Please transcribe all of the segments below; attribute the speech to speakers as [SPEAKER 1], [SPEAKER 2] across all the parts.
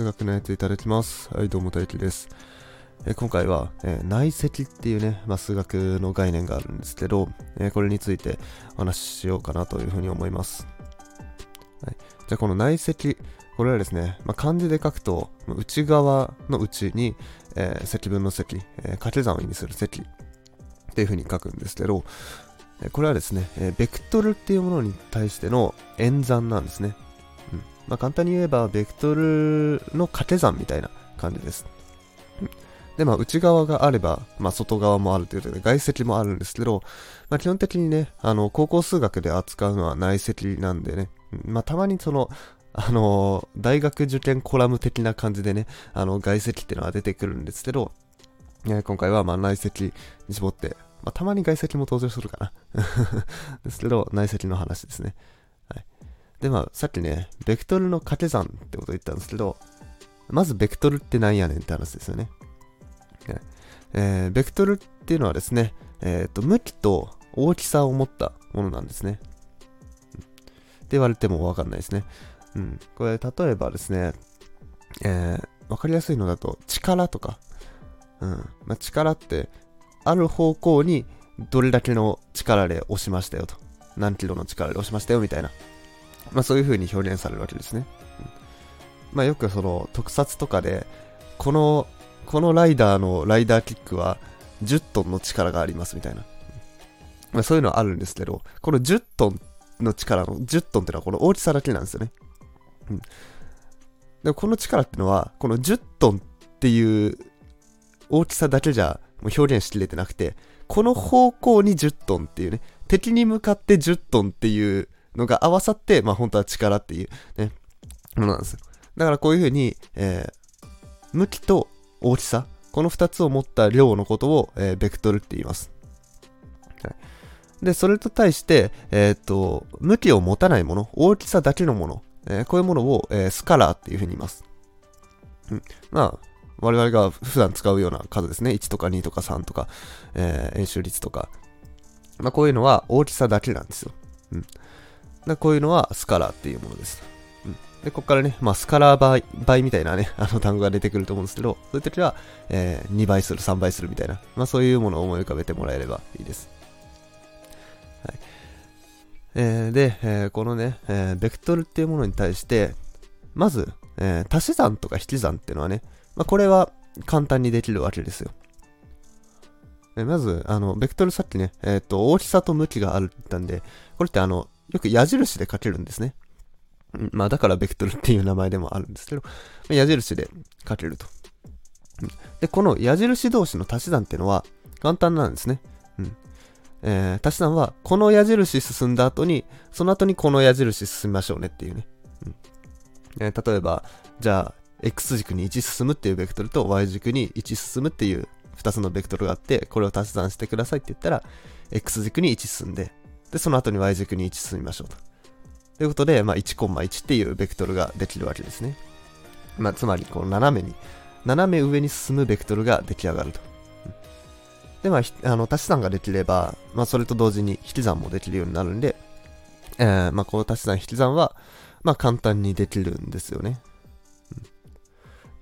[SPEAKER 1] 数学のやついただきます。はい、どうも大輝です。え今回は、えー、内積っていうね、まあ、数学の概念があるんですけど、えー、これについてお話ししようかなというふうに思います。はい、じゃあこの内積、これはですね、まあ、漢字で書くと、内側の内に、えー、積分の積、え、掛け算を意味する積っていうふうに書くんですけど、これはですね、えベクトルっていうものに対しての演算なんですね。まあ、簡単に言えば、ベクトルの掛け算みたいな感じです。で、まあ、内側があれば、まあ、外側もあるということで、外積もあるんですけど、まあ、基本的にね、あの、高校数学で扱うのは内積なんでね、まあ、たまにその、あの、大学受験コラム的な感じでね、あの、外積っていうのは出てくるんですけど、今回はまあ内積に絞ってまあ、たまに外積も登場するかな ですけど、内積の話ですね。で、まあ、さっきね、ベクトルの掛け算ってこと言ったんですけど、まずベクトルって何やねんって話ですよね。えー、ベクトルっていうのはですね、えっ、ー、と、向きと大きさを持ったものなんですね。って言われてもわかんないですね。うん。これ、例えばですね、えー、わかりやすいのだと、力とか、うん。まあ、力って、ある方向にどれだけの力で押しましたよと。何キロの力で押しましたよみたいな。まあそういう風に表現されるわけですね。うん、まあよくその特撮とかで、この、このライダーのライダーキックは10トンの力がありますみたいな。まあそういうのはあるんですけど、この10トンの力の、10トンってのはこの大きさだけなんですよね。うん。でもこの力ってのは、この10トンっていう大きさだけじゃもう表現しきれてなくて、この方向に10トンっていうね、敵に向かって10トンっていうのが合わさって、まあ本当は力っていうね、ものなんですよ。だからこういう風に、えー、向きと大きさ、この2つを持った量のことを、えー、ベクトルって言います。はい、で、それと対して、えっ、と、向きを持たないもの、大きさだけのもの、えー、こういうものを、えー、スカラーっていう風に言います。うん。まあ、我々が普段使うような数ですね。1とか2とか3とか、えー、演習率とか。まあ、こういうのは大きさだけなんですよ。うん。だこういうのはスカラーっていうものです。うん。で、ここからね、まあ、スカラー倍、倍みたいなね、あの単語が出てくると思うんですけど、そういう時は、えー、2倍する、3倍するみたいな、まあ、そういうものを思い浮かべてもらえればいいです。はい。えー、で、えー、このね、えー、ベクトルっていうものに対して、まず、えー、足し算とか引き算っていうのはね、まあ、これは簡単にできるわけですよ。まず、あの、ベクトルさっきね、えっ、ー、と、大きさと向きがあるって言ったんで、これってあの、よく矢印で書けるんですね。まあ、だからベクトルっていう名前でもあるんですけど、矢印で書けると。で、この矢印同士の足し算っていうのは簡単なんですね。うん。えー、足し算は、この矢印進んだ後に、その後にこの矢印進みましょうねっていうね。うんえー、例えば、じゃあ、X 軸に1進むっていうベクトルと Y 軸に1進むっていう2つのベクトルがあって、これを足し算してくださいって言ったら、X 軸に1進んで、で、その後に Y 軸に1進みましょうと。ということで、まあ、1コンマ1っていうベクトルができるわけですね。まあ、つまり、この斜めに、斜め上に進むベクトルが出来上がると。で、まあ、あの、足し算ができれば、まあ、それと同時に引き算もできるようになるんで、えー、まあ、この足し算引き算は、まあ、簡単にできるんですよね。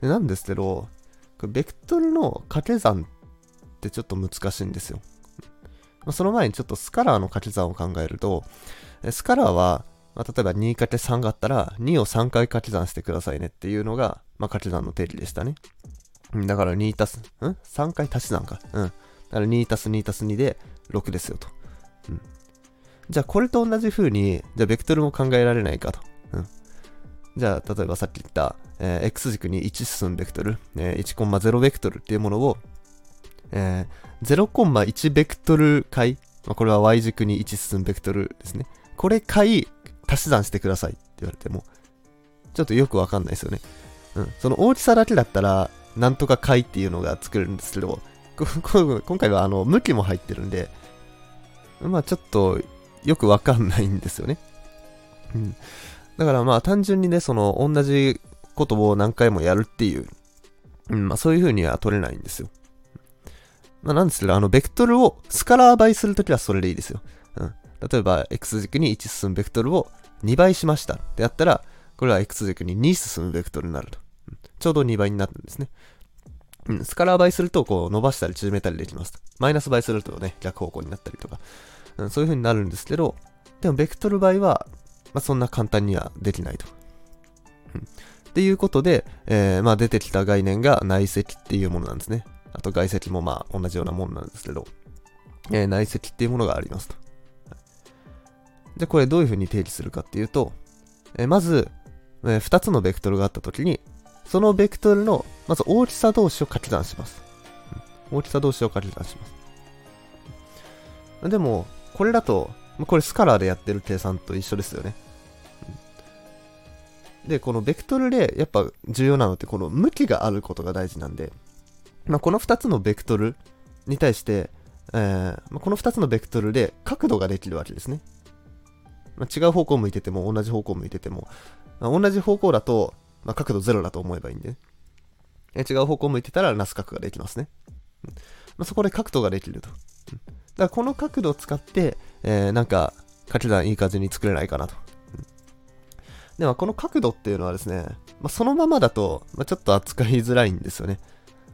[SPEAKER 1] でなんですけど、ベクトルの掛け算ってちょっと難しいんですよ。まあ、その前にちょっとスカラーの掛け算を考えると、スカラーは、まあ、例えば 2×3 があったら、2を3回掛け算してくださいねっていうのが、まあ、掛け算の定義でしたね。だから2たす、ん ?3 回足し算か。うん。だから2たす2たす2で6ですよと。うん。じゃあこれと同じ風に、じゃあベクトルも考えられないかと。うん。じゃあ例えばさっき言った、えー、x 軸に1進むベクトル、えー、1,0ベクトルっていうものを、えー、0,1ベクトル回、まあ、これは y 軸に1進むベクトルですね。これ回足し算してくださいって言われても、ちょっとよくわかんないですよね。うん。その大きさだけだったら、なんとか回っていうのが作れるんですけど、今回はあの、向きも入ってるんで、まあちょっとよくわかんないんですよね。うん。だからまあ単純にね、その同じことを何回もやるっていう、うん、まあそういう風には取れないんですよ。まあなんですけど、あの、ベクトルをスカラー倍するときはそれでいいですよ。うん。例えば、x 軸に1進むベクトルを2倍しましたってやったら、これは x 軸に2進むベクトルになると。うんちょうど2倍になるんですね。うん、スカラー倍すると、こう、伸ばしたり縮めたりできます。マイナス倍するとね、逆方向になったりとか、うん、そういう風になるんですけど、でも、ベクトル倍は、まあ、そんな簡単にはできないと。うん、っていうことで、えー、まあ、出てきた概念が内積っていうものなんですね。あと、外積もまあ、同じようなものなんですけど、えー、内積っていうものがありますと。じゃあ、これどういう風に定義するかっていうと、えー、まず、えー、2つのベクトルがあったときに、そのベクトルの、まず大きさ同士を掛け算します。大きさ同士を掛け算します。でも、これだと、これスカラーでやってる計算と一緒ですよね。で、このベクトルでやっぱ重要なのってこの向きがあることが大事なんで、まあ、この2つのベクトルに対して、えーまあ、この2つのベクトルで角度ができるわけですね。まあ、違う方向向いてても同じ方向向いてても、まあ、同じ方向だとまあ、角度0だと思えばいいんで、え違う方向向いてたらナス角ができますね。うんま、そこで角度ができると。うん、だからこの角度を使って、えー、なんか掛け算いい感じに作れないかなと。うん、では、この角度っていうのはですね、ま、そのままだと、ま、ちょっと扱いづらいんですよね。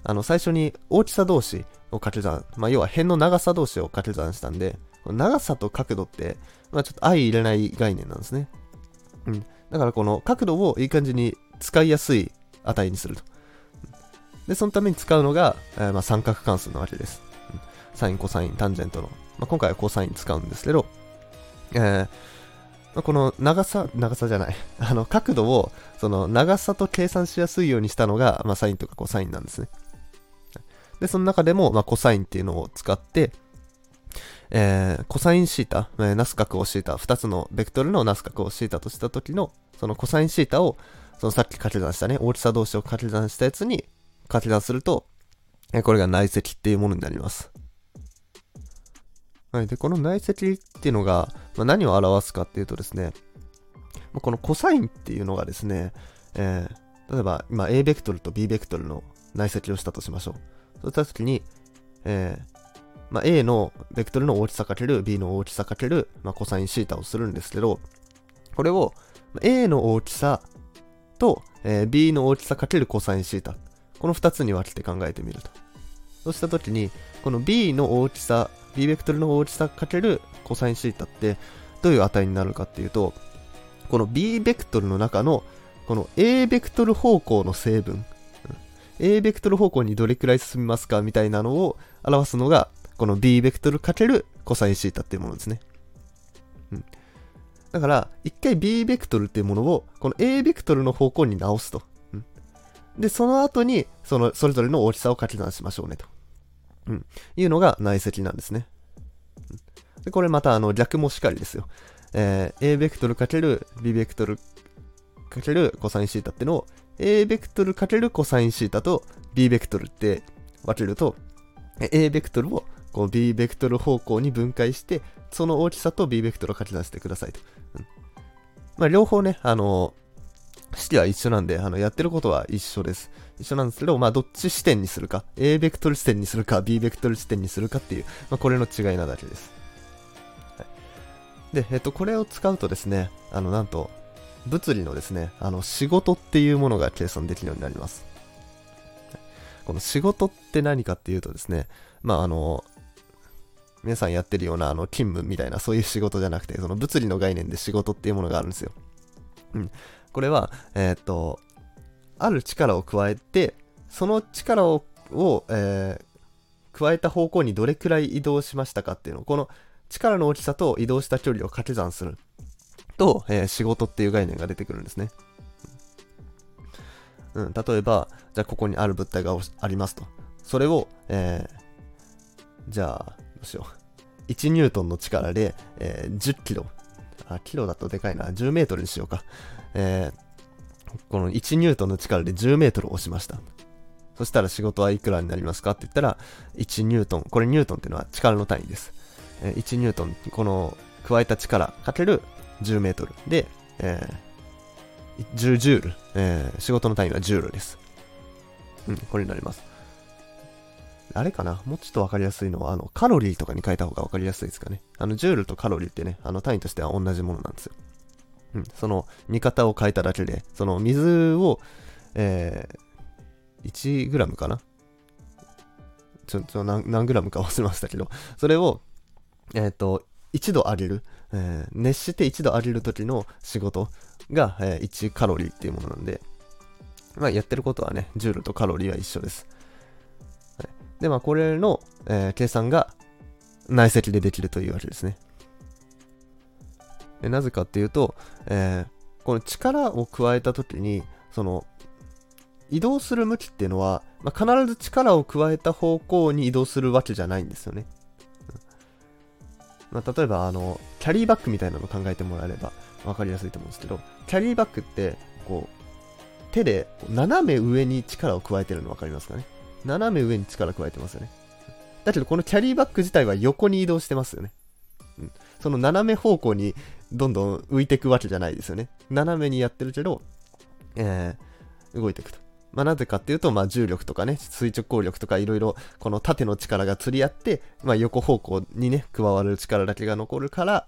[SPEAKER 1] あの、最初に大きさ同士を掛け算、まあ、要は辺の長さ同士を掛け算したんで、長さと角度って、まあ、ちょっと相入れない概念なんですね。うん。だからこの角度をいい感じに使いやすい値にすると。で、そのために使うのが、えー、まあ、三角関数なわけです。うんサイン、コサイン、タンジェントの。まあ、今回はコサイン使うんですけど、えー、まあ、この長さ、長さじゃない。あの、角度を、その長さと計算しやすいようにしたのが、まあ、サインとかコサインなんですね。で、その中でも、まあ、コサインっていうのを使って、えー、コサインシータ、えー、ナス角をシータ、2つのベクトルのナス角をシータとした時の、そのコサインシータを、そのさっき掛け算したね、大きさ同士を掛け算したやつに掛け算すると、えこれが内積っていうものになります。はい。で、この内積っていうのが、まあ、何を表すかっていうとですね、まあ、このコサインっていうのがですね、えー、例えば今 A ベクトルと B ベクトルの内積をしたとしましょう。そうしたときに、えー、まあ、A のベクトルの大きさかける B の大きさかける、まあ、コサインシータをするんですけど、これを A の大きさと、えー、B の大きさかけるコサインシータ。この2つに分けて考えてみると。そうしたときに、この B の大きさ、B ベクトルの大きさかけるコサインシータってどういう値になるかっていうと、この B ベクトルの中のこの A ベクトル方向の成分、A ベクトル方向にどれくらい進みますかみたいなのを表すのが、この B ベクトルかけるコサインシータっていうものですね。うん。だから、一回 B ベクトルっていうものを、この A ベクトルの方向に直すと。うん、で、その後に、その、それぞれの大きさを掛け算しましょうねと。うん。いうのが内積なんですね。うん、で、これまた、あの、逆もしかりですよ。えー、A ベクトルかける B ベクトルかけるコサインシータってのを、A ベクトルかけるコサインシータと B ベクトルって分けると、A ベクトルをこう B ベクトル方向に分解して、その大きさと B ベクトルを書き出してくださいと。うん、まあ、両方ね、あの式は一緒なんで、あの、やってることは一緒です。一緒なんですけど、まあ、どっち視点にするか、A ベクトル視点にするか、B ベクトル視点にするかっていう、まあ、これの違いなだけです。はい、で、えっと、これを使うとですね、あの、なんと、物理のですね、あの、仕事っていうものが計算できるようになります。この仕事って何かっていうとですね、まあ、あの、皆さんやってるようなあの勤務みたいなそういう仕事じゃなくて、その物理の概念で仕事っていうものがあるんですよ。うん。これは、えー、っと、ある力を加えて、その力を、をえー、加えた方向にどれくらい移動しましたかっていうのを、この力の大きさと移動した距離を掛け算すると、えー、仕事っていう概念が出てくるんですね。うん、例えば、じゃあここにある物体がありますと。それを、えー、じゃあ、どうしよう。1ニュートンの力で、えー、10キロ。あ、キロだとでかいな。10メートルにしようか。えー、この1ニュートンの力で10メートル押しました。そしたら仕事はいくらになりますか？って言ったら、1ニュートン。これニュートンっていうのは力の単位です。えー、1ニュートン、この加えた力かける10メートルで、えー、10ジュール、えー、仕事の単位はジュールです。うん、これになります。あれかな？もうちょっとわかりやすいのは、あの、カロリーとかに変えた方がわかりやすいですかね。あの、ジュールとカロリーってね、あの、単位としては同じものなんですよ。うん、その見方を変えただけで、その水を、えー、1g かな？ちょ、ちょ何、何グラムか忘れましたけど、それを、えっ、ー、と、1度上げる、えー、熱して1度上げる時の仕事が、えー、1カロリーっていうものなんで、まあ、やってることはね、ジュールとカロリーは一緒です。はい、で、まあ、これの、えー、計算が内積でできるというわけですね。でなぜかっていうと、えー、この力を加えた時に、その、移動する向きっていうのは、まあ、必ず力を加えた方向に移動するわけじゃないんですよね。まあ、例えば、あの、キャリーバッグみたいなのを考えてもらえれば分かりやすいと思うんですけど、キャリーバッグって、こう、手で斜め上に力を加えてるの分かりますかね？斜め上に力加えてますよね。だけど、このキャリーバッグ自体は横に移動してますよね。うん。その斜め方向にどんどん浮いていくわけじゃないですよね。斜めにやってるけど、えー、動いていくと。まあ、なぜかっていうと、まあ、重力とかね、垂直抗力とかいろいろ、この縦の力が釣り合って、まあ、横方向にね、加わる力だけが残るから、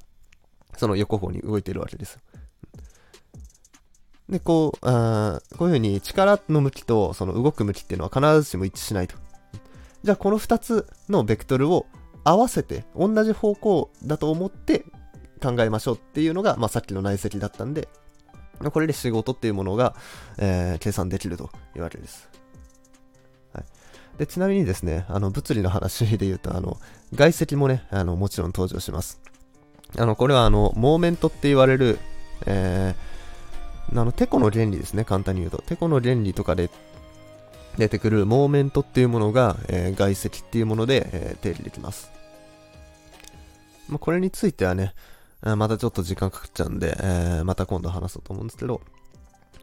[SPEAKER 1] その横方に動いてるわけですよ。で、こう、あこういうふうに力の向きとその動く向きっていうのは必ずしも一致しないと。じゃあ、この2つのベクトルを合わせて、同じ方向だと思って考えましょうっていうのが、まあ、さっきの内積だったんで、これで仕事っていうものが、えー、計算できるというわけです。はい、でちなみにですね、あの物理の話で言うと、あの外積もね、あのもちろん登場します。あのこれはあのモーメントって言われる、えー、あのテコの原理ですね、簡単に言うと。テコの原理とかで出てくるモーメントっていうものが、えー、外積っていうもので、えー、定義できます。まあ、これについてはね、またちょっと時間かかっちゃうんで、えー、また今度話そうと思うんですけど、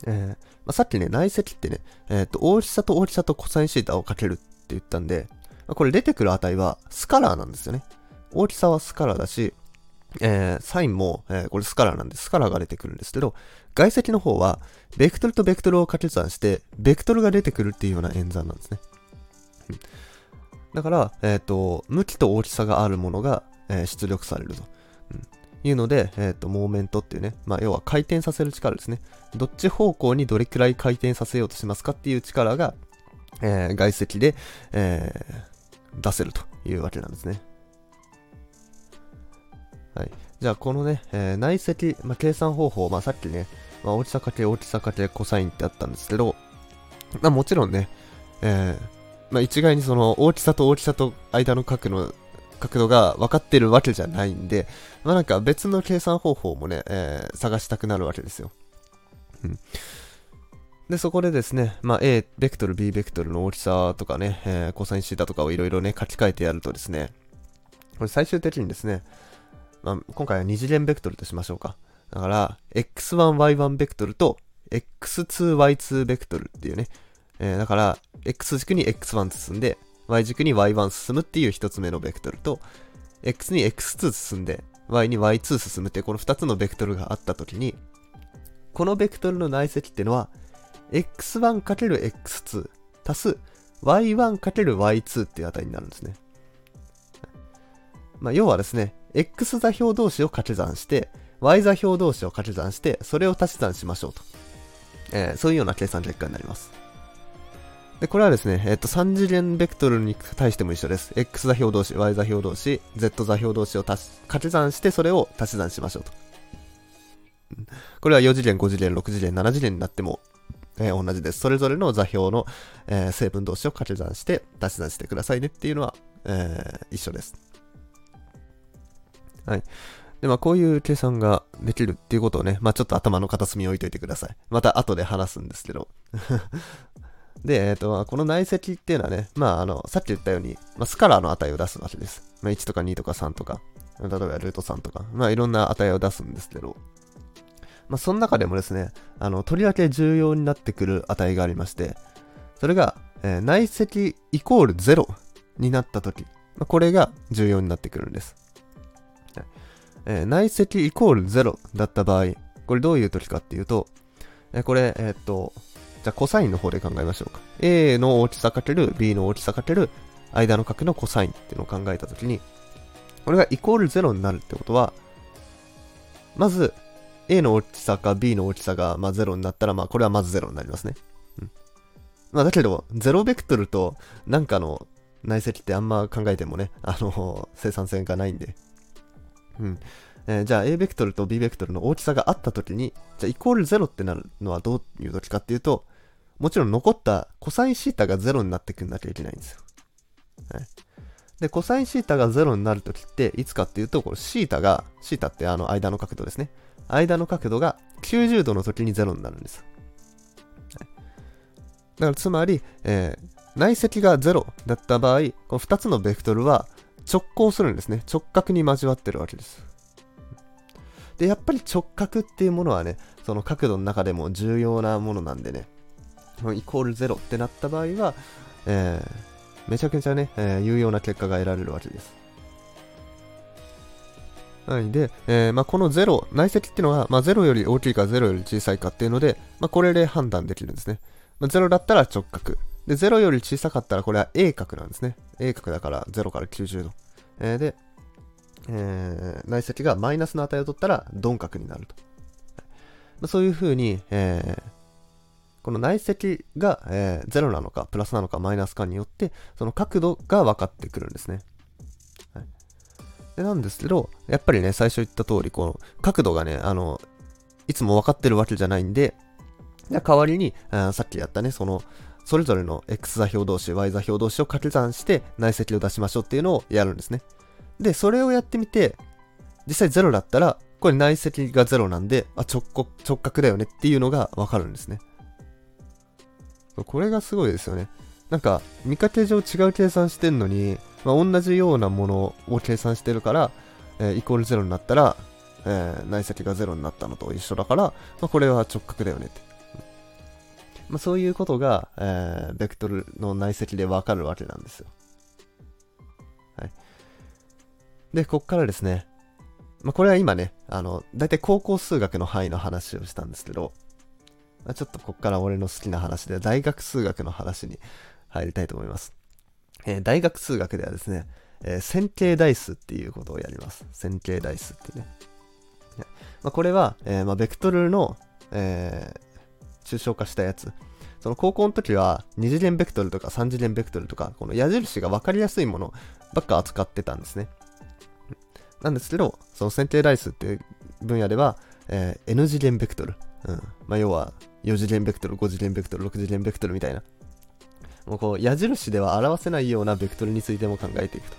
[SPEAKER 1] えーまあ、さっきね、内積ってね、え、ー、と、大きさと大きさとコサインシータをかけるって言ったんで、これ出てくる値はスカラーなんですよね。大きさはスカラーだし、えー、サインも、えー、これスカラーなんでスカラーが出てくるんですけど、外積の方は、ベクトルとベクトルを掛け算して、ベクトルが出てくるっていうような演算なんですね。だから、えっ、ー、と、向きと大きさがあるものが、え出力されると。いうので、えっ、ー、と、モーメントっていうね、まあ、要は回転させる力ですね。どっち方向にどれくらい回転させようとしますかっていう力が、えー、外積で、えー、出せるというわけなんですね。はい。じゃあ、このね、えー、内積、まあ、計算方法、まあ、さっきね、まあ、大きさかけ大きさかけコサインってあったんですけど、まあ、もちろんね、えー、まあ、一概にその大きさと大きさと間の角の角度が分かってるわけじゃないんで、まあなんか別の計算方法もね、えー、探したくなるわけですよ。うん。で、そこでですね、まあ A ベクトル、B ベクトルの大きさとかね、えー、コサインシータとかをいろいろね、書き換えてやるとですね、これ最終的にですね、まあ、今回は二次元ベクトルとしましょうか。だから、x1y1 ベクトルと x2y2 ベクトルっていうね、えー、だから、x 軸に x1 進んで、y 軸に y1 進むっていう一つ目のベクトルと、x に x2 進んで、y に y2 進むってこの二つのベクトルがあったときに、このベクトルの内積っていうのは、x1×x2 足す y1×y2 っていう値になるんですね。まあ、要はですね、x 座標同士を掛け算して、y 座標同士を掛け算して、それを足し算しましょうと。えー、そういうような計算結果になります。で、これはですね、えっと、3次元ベクトルに対しても一緒です。x 座標同士、y 座標同士、z 座標同士を足し掛け算して、それを足し算しましょうと。これは4次元、5次元、6次元、7次元になっても、えー、同じです。それぞれの座標の、えー、成分同士を掛け算して足し算してくださいねっていうのは、えー、一緒です。はい。で、まあ、こういう計算ができるっていうことをね、まあ、ちょっと頭の片隅に置いといてください。また後で話すんですけど。で、えっ、ー、と、この内積っていうのはね、まあ、あの、さっき言ったように、まあ、スカラーの値を出すわけです。まあ、1とか2とか3とか、例えばルート3とか、まあ、いろんな値を出すんですけど、まあ、その中でもですね、あの、とりわけ重要になってくる値がありまして、それが、えー、内積イコール0になったとき、まあ、これが重要になってくるんです。はいえー、内積イコール0だった場合、これどういう時かっていうと、えー、これ、え、っと、じゃあコサインの方で考えましょうか。A の大きさかける B の大きさかける間の角のコサインっていうのを考えたときに、これがイコール0になるってことは、まず A の大きさか B の大きさがまあ0になったら、まあこれはまず0になりますね。うん、まあだけど、0ベクトルとなんかの内積ってあんま考えてもね、あの、生産性がないんで。うん。えー、じゃあ A ベクトルと B ベクトルの大きさがあった時に、じゃあイコール0ってなるのはどういう時かっていうと、もちろん残ったコサインシータが0になってくんなきゃいけないんですよ。はい。で、コサインシータが0になるときって、いつかっていうと、このシータが、シータってあの間の角度ですね。間の角度が90度の時に0になるんです。はい、だからつまり、えー、内積が0だった場合、この2つのベクトルは直行するんですね。直角に交わってるわけです。で、やっぱり直角っていうものはね、その角度の中でも重要なものなんでね、イコール0ってなった場合は、えー、めちゃくちゃね、えー、有用な結果が得られるわけです。はい。で、えー、まあ、この0、内積っていうのは、まあ、0より大きいか0より小さいかっていうので、まあ、これで判断できるんですね。まあ、0だったら直角。で、0より小さかったらこれは A 角なんですね。A 角だから0から90度。えー、で、えー、内積がマイナスの値を取ったら鈍角になると。まあ、そういうふうに、えー、この内積が、えー、0なのか、プラスなのか、マイナスかによって、その角度が分かってくるんですね。はい、でなんですけど、やっぱりね、最初言った通り、この角度がね、あの、いつも分かってるわけじゃないんで、代わりに、あさっきやったね、その、それぞれの X 座標同士、Y 座標同士を掛け算して内積を出しましょうっていうのをやるんですね。で、それをやってみて、実際0だったら、これ内積が0なんで、あ、直直角だよねっていうのがわかるんですね。これがすごいですよね。なんか、見かけ上違う計算してんのに、まあ、同じようなものを計算してるから、えー、イコール0になったら、えー、内積が0になったのと一緒だから、まあ、これは直角だよねって。まあ、そういうことが、えー、ベクトルの内積でわかるわけなんですよ。はい。で、こっからですね、まあ、これは今ね、あの、だいたい高校数学の範囲の話をしたんですけど、ちょっとこっから俺の好きな話で、大学数学の話に入りたいと思います。えー、大学数学ではですね、えー、線形代数っていうことをやります。線形代数ってね。まあ、これは、えー、まあ、ベクトルの、えー、抽象化したやつ。その高校の時は2次元ベクトルとか3次元ベクトルとか、この矢印が分かりやすいものばっか扱ってたんですね。なんですけど、その線形代数っていう分野では、え、N 次元ベクトル。うん。まあ、要は、4次元ベクトル、5次元ベクトル、6次元ベクトルみたいな。もうこう、矢印では表せないようなベクトルについても考えていくと。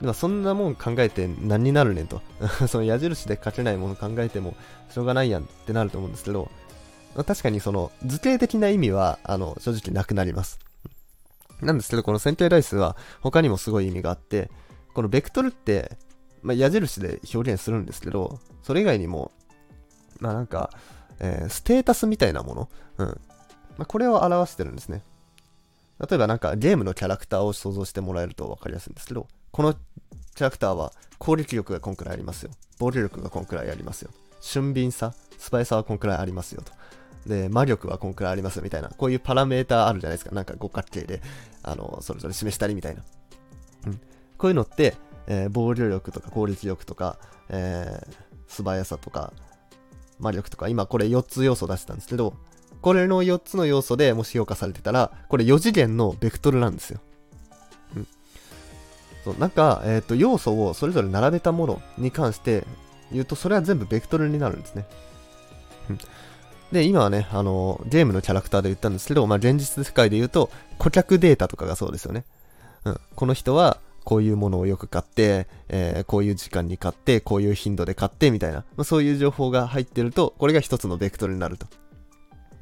[SPEAKER 1] でもそんなもん考えて何になるねんと。その矢印で書けないもの考えてもしょうがないやんってなると思うんですけど、確かにその図形的な意味は、あの、正直なくなります。なんですけど、この線形代数は他にもすごい意味があって、このベクトルって、まあ、矢印で表現するんですけど、それ以外にも、まあなんか、えー、ステータスみたいなもの、うん。まあ、これを表してるんですね。例えばなんかゲームのキャラクターを想像してもらえると分かりやすいんですけど、このキャラクターは攻撃力がこんくらいありますよ。防御力がこんくらいありますよ。俊敏さ、素早さはこんくらいありますよと。で、魔力はこんくらいありますみたいな、こういうパラメーターあるじゃないですか。なんか五角形で、あの、それぞれ示したりみたいな。うん。こういうのって、えー、防御力とか攻撃力とか、えー、素早さとか、魔力とか、今これ4つ要素出してたんですけど、これの4つの要素でもし評価されてたら、これ4次元のベクトルなんですよ。うん。そう、なんか、えっ、ー、と、要素をそれぞれ並べたものに関して言うと、それは全部ベクトルになるんですね。うん。で、今はね、あの、ゲームのキャラクターで言ったんですけど、まあ、現実世界で言うと、顧客データとかがそうですよね。うん。この人は、こういうものをよく買って、えー、こういう時間に買って、こういう頻度で買って、みたいな、まあ、そういう情報が入ってると、これが一つのベクトルになると。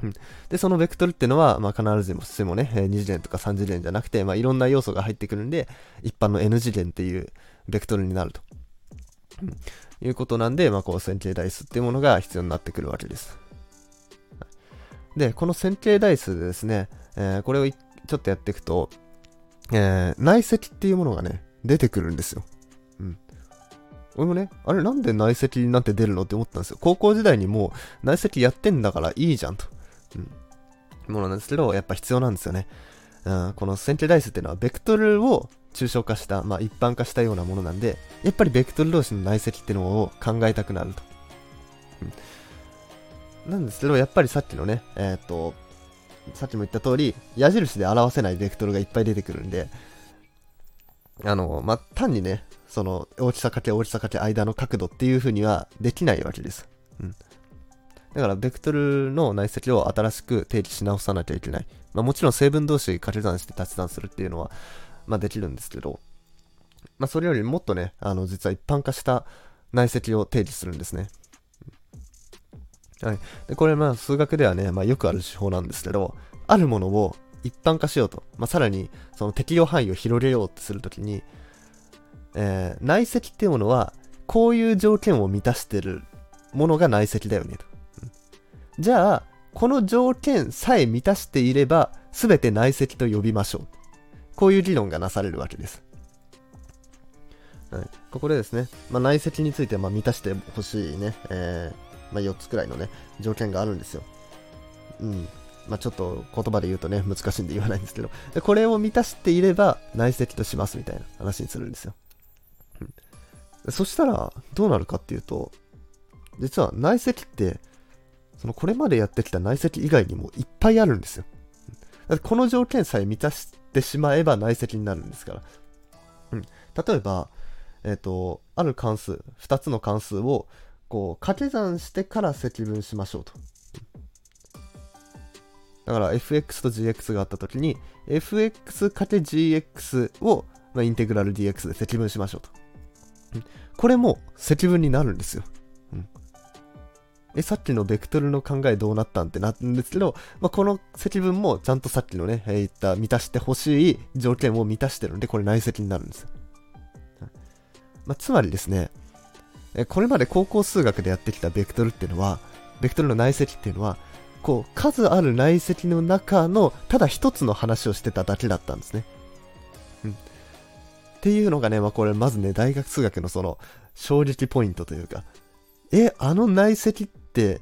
[SPEAKER 1] うん、で、そのベクトルっていうのは、まあ、必ずしもね、2次元とか3次元じゃなくて、まあ、いろんな要素が入ってくるんで、一般の N 次元っていうベクトルになると。いうことなんで、まあ、こう線形代数っていうものが必要になってくるわけです。で、この線形代数でですね、えー、これをちょっとやっていくと、えー、内積っていうものがね、出てくるんですよ。うん。俺もね、あれなんで内積なんて出るのって思ったんですよ。高校時代にもう内積やってんだからいいじゃんと。うん。ものなんですけど、やっぱ必要なんですよね。うん、この線形代数っていうのは、ベクトルを抽象化した、まあ一般化したようなものなんで、やっぱりベクトル同士の内積っていうのを考えたくなると。うん。なんですけど、やっぱりさっきのね、えっ、ー、と、さっきも言った通り、矢印で表せないベクトルがいっぱい出てくるんで、あの、まあ、単にね、その、大きさかけ大きさかけ間の角度っていう風にはできないわけです。うん。だから、ベクトルの内積を新しく定義し直さなきゃいけない。まあ、もちろん成分同士掛け算して足し算するっていうのは、まあ、できるんですけど、まあ、それよりもっとね、あの、実は一般化した内積を定義するんですね。はい。で、これ、まあ、数学ではね、まあ、よくある手法なんですけど、あるものを一般化しようと、まあ、さらに、その適用範囲を広げようとするときに、えー、内積っていうものは、こういう条件を満たしてるものが内積だよねと。うん、じゃあ、この条件さえ満たしていれば、すべて内積と呼びましょう。こういう理論がなされるわけです。はい、ここでですね、まあ、内積についてま満たしてほしいね、えー、まあ、4つくらいのね、条件があるんですよ。うん。まあ、ちょっと言葉で言うとね、難しいんで言わないんですけど、でこれを満たしていれば内積としますみたいな話にするんですよ。そしたら、どうなるかっていうと、実は内積って、そのこれまでやってきた内積以外にもいっぱいあるんですよ。この条件さえ満たしてしまえば内積になるんですから。うん、例えば、えっ、ー、と、ある関数、2つの関数を、こう、掛け算してから積分しましょうと。だから fx と gx があったときに、fx×gx を、まあ、インテグラル dx で積分しましょうと。これも積分になるんですよ。うん、え、さっきのベクトルの考えどうなったんってなるんですけど、まあ、この積分もちゃんとさっきのね、えー、言った満たしてほしい条件を満たしてるんで、これ内積になるんです。まあ、つまりですね、これまで高校数学でやってきたベクトルっていうのは、ベクトルの内積っていうのは、こう、数ある内積の中の、ただ一つの話をしてただけだったんですね。うんっていうのがね、まあこれまずね、大学数学のその衝撃ポイントというか、え、あの内積って、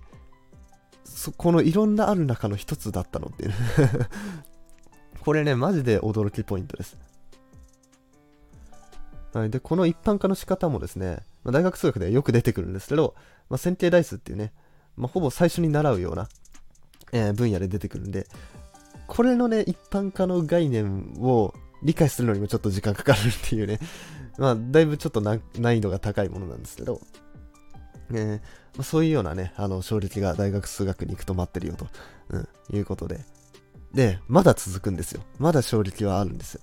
[SPEAKER 1] そこのいろんなある中の一つだったのっていう これね、マジで驚きポイントです。はい、で、この一般化の仕方もですね、まあ、大学数学ではよく出てくるんですけど、まあ、線形代数っていうね、まあ、ほぼ最初に習うような、えー、分野で出てくるんで、これのね、一般化の概念を理解するのにもちょっと時間かかるっていうね、まあ、だいぶちょっと難易度が高いものなんですけど、えー、まあ、そういうようなね、あの、衝撃が大学数学に行くと待ってるよと、うん、いうことで。で、まだ続くんですよ。まだ衝撃はあるんですよ。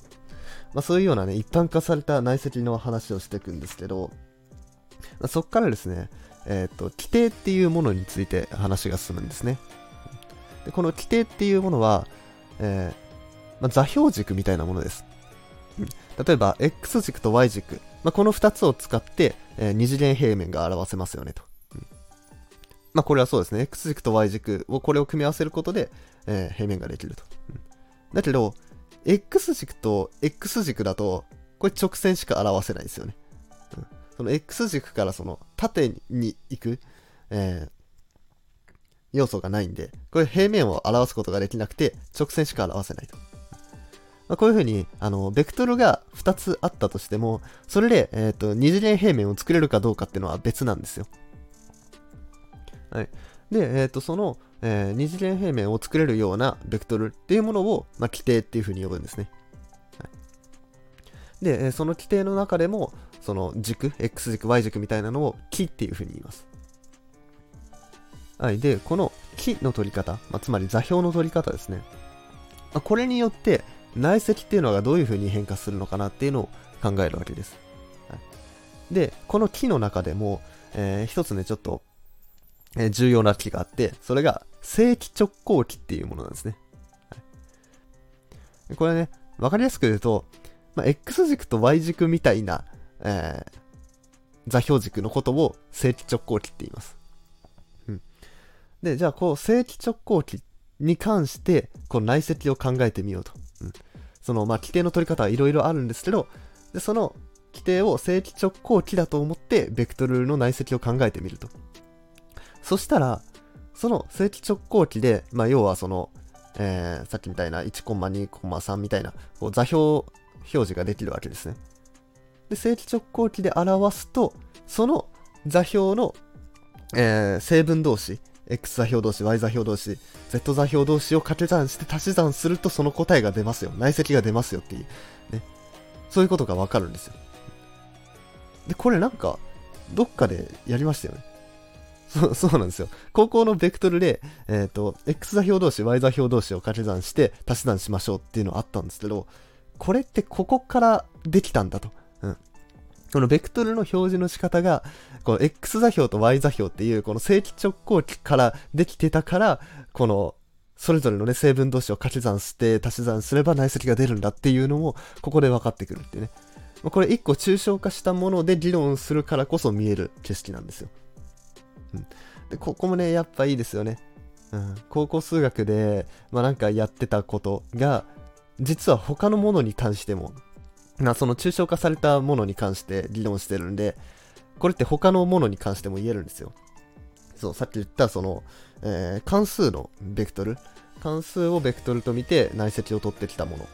[SPEAKER 1] まあ、そういうようなね、一般化された内積の話をしていくんですけど、そこからですね、えっ、ー、と、規定っていうものについて話が進むんですね。でこの規定っていうものは、えーまあ、座標軸みたいなものです。例えば、X 軸と Y 軸、まあ、この2つを使って、えー、二次元平面が表せますよねと。うん、まあ、これはそうですね。X 軸と Y 軸を、これを組み合わせることで、えー、平面ができると。うん、だけど、X 軸と X 軸だと、これ直線しか表せないですよね。その X 軸からその縦に行く、えー、要素がないんで、これ平面を表すことができなくて、直線しか表せないと。まあ、こういうふうに、あの、ベクトルが2つあったとしても、それで、えっ、ー、と、二次元平面を作れるかどうかっていうのは別なんですよ。はい。で、えっ、ー、と、その、えー、二次元平面を作れるようなベクトルっていうものを、まあ、規定っていうふうに呼ぶんですね。で、その規定の中でも、その軸、X 軸、Y 軸みたいなのを木っていうふうに言います。はい。で、この木の取り方、まあ、つまり座標の取り方ですね。まあ、これによって、内積っていうのがどういう風に変化するのかなっていうのを考えるわけです。はい、で、この木の中でも、えー、一つね、ちょっと、えー、重要な木があって、それが正規直行木っていうものなんですね。はい、これね、わかりやすく言うと、まあ、X 軸と Y 軸みたいな、えー、座標軸のことを正規直行機って言います。うん。で、じゃあ、こう、正規直行機に関して、こう内積を考えてみようと。うん、その、まあ、規定の取り方はいろいろあるんですけど、でその規定を正規直行機だと思って、ベクトルの内積を考えてみると。そしたら、その正規直行機で、まあ、要はその、えー、さっきみたいな1コマ2コマ3みたいなこう座標表示ができるわけですね。で、正規直行機で表すと、その座標の、えー、成分同士 X 座標同士、Y 座標同士、Z 座標同士を掛け算して足し算するとその答えが出ますよ。内積が出ますよっていう。ね。そういうことがわかるんですよ。で、これなんか、どっかでやりましたよね。そう、そうなんですよ。高校のベクトルで、えっ、ー、と、X 座標同士、Y 座標同士を掛け算して足し算しましょうっていうのあったんですけど、これってここからできたんだと。うん。このベクトルの表示の仕方が、この X 座標と Y 座標っていう、この正規直行機からできてたから、この、それぞれのね、成分同士を掛け算して足し算すれば内積が出るんだっていうのも、ここで分かってくるっていうね。これ一個抽象化したもので議論するからこそ見える景色なんですよ。うん。で、ここもね、やっぱいいですよね。うん。高校数学で、まあなんかやってたことが、実は他のものに関しても、なその抽象化されたものに関して議論してるんで、これって他のものに関しても言えるんですよ。そう、さっき言ったその、えー、関数のベクトル。関数をベクトルと見て内積を取ってきたもの。っ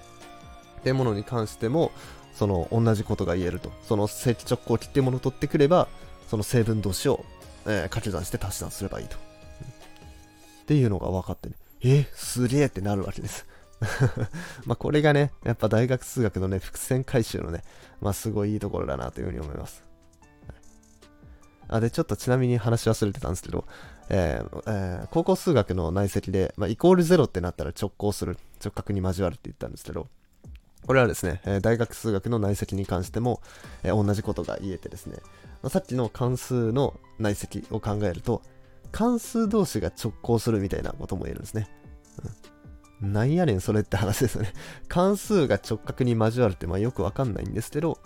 [SPEAKER 1] ていうものに関しても、その同じことが言えると。その正規直行機っていうものを取ってくれば、その成分同士を、えー、掛け算して足し算すればいいと。っていうのが分かってね。えすげえってなるわけです。まこれがね、やっぱ大学数学のね、伏線回収のね、まあすごいいいところだなというふうに思います。あで、ちょっとちなみに話忘れてたんですけど、えーえー、高校数学の内積で、まあ、イコール0ってなったら直行する、直角に交わるって言ったんですけど、これはですね、え大学数学の内積に関しても、え同じことが言えてですね、まあ、さっきの関数の内積を考えると、関数同士が直行するみたいなことも言えるんですね。うん、なんやねんそれって話ですよね。関数が直角に交わるってまあよくわかんないんですけど、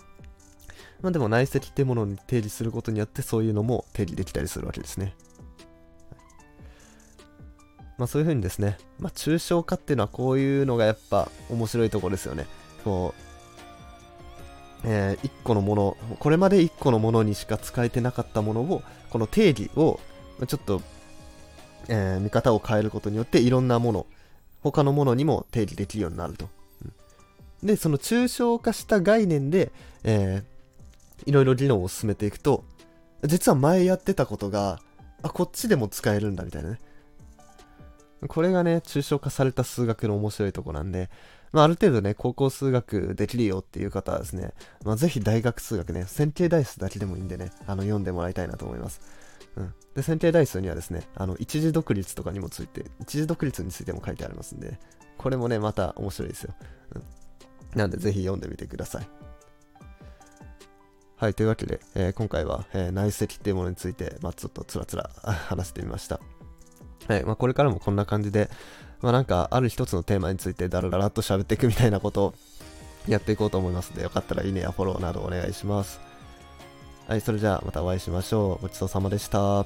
[SPEAKER 1] まあでも内積ってものに定義することによってそういうのも定義できたりするわけですね。まあそういうふうにですね、まあ抽象化っていうのはこういうのがやっぱ面白いところですよね。こう、えー、1個のもの、これまで1個のものにしか使えてなかったものを、この定義を、ちょっと、えー、見方を変えることによって、いろんなもの、他のものにも定義できるようになると。うん、で、その抽象化した概念で、えー、いろいろ議論を進めていくと、実は前やってたことが、あ、こっちでも使えるんだみたいなね。これがね、抽象化された数学の面白いとこなんで、まあ、ある程度ね、高校数学できるよっていう方はですね、まあ、ぜひ大学数学ね、線形代数だけでもいいんでね、あの、読んでもらいたいなと思います。うん。で、線形代数にはですね、あの、一次独立とかにもついて、一次独立についても書いてありますんで、これもね、また面白いですよ。うん。なんで、ぜひ読んでみてください。はい、というわけで、えー、今回は、えー、内積っていうものについて、まあ、ちょっとつらつら 話してみました。はい、まあ、これからもこんな感じで、まあ、なんかある一つのテーマについてダラダラっと喋っていくみたいなことをやっていこうと思いますので、よかったらいいねやフォローなどお願いします。はい、それじゃあまたお会いしましょう。ごちそうさまでした。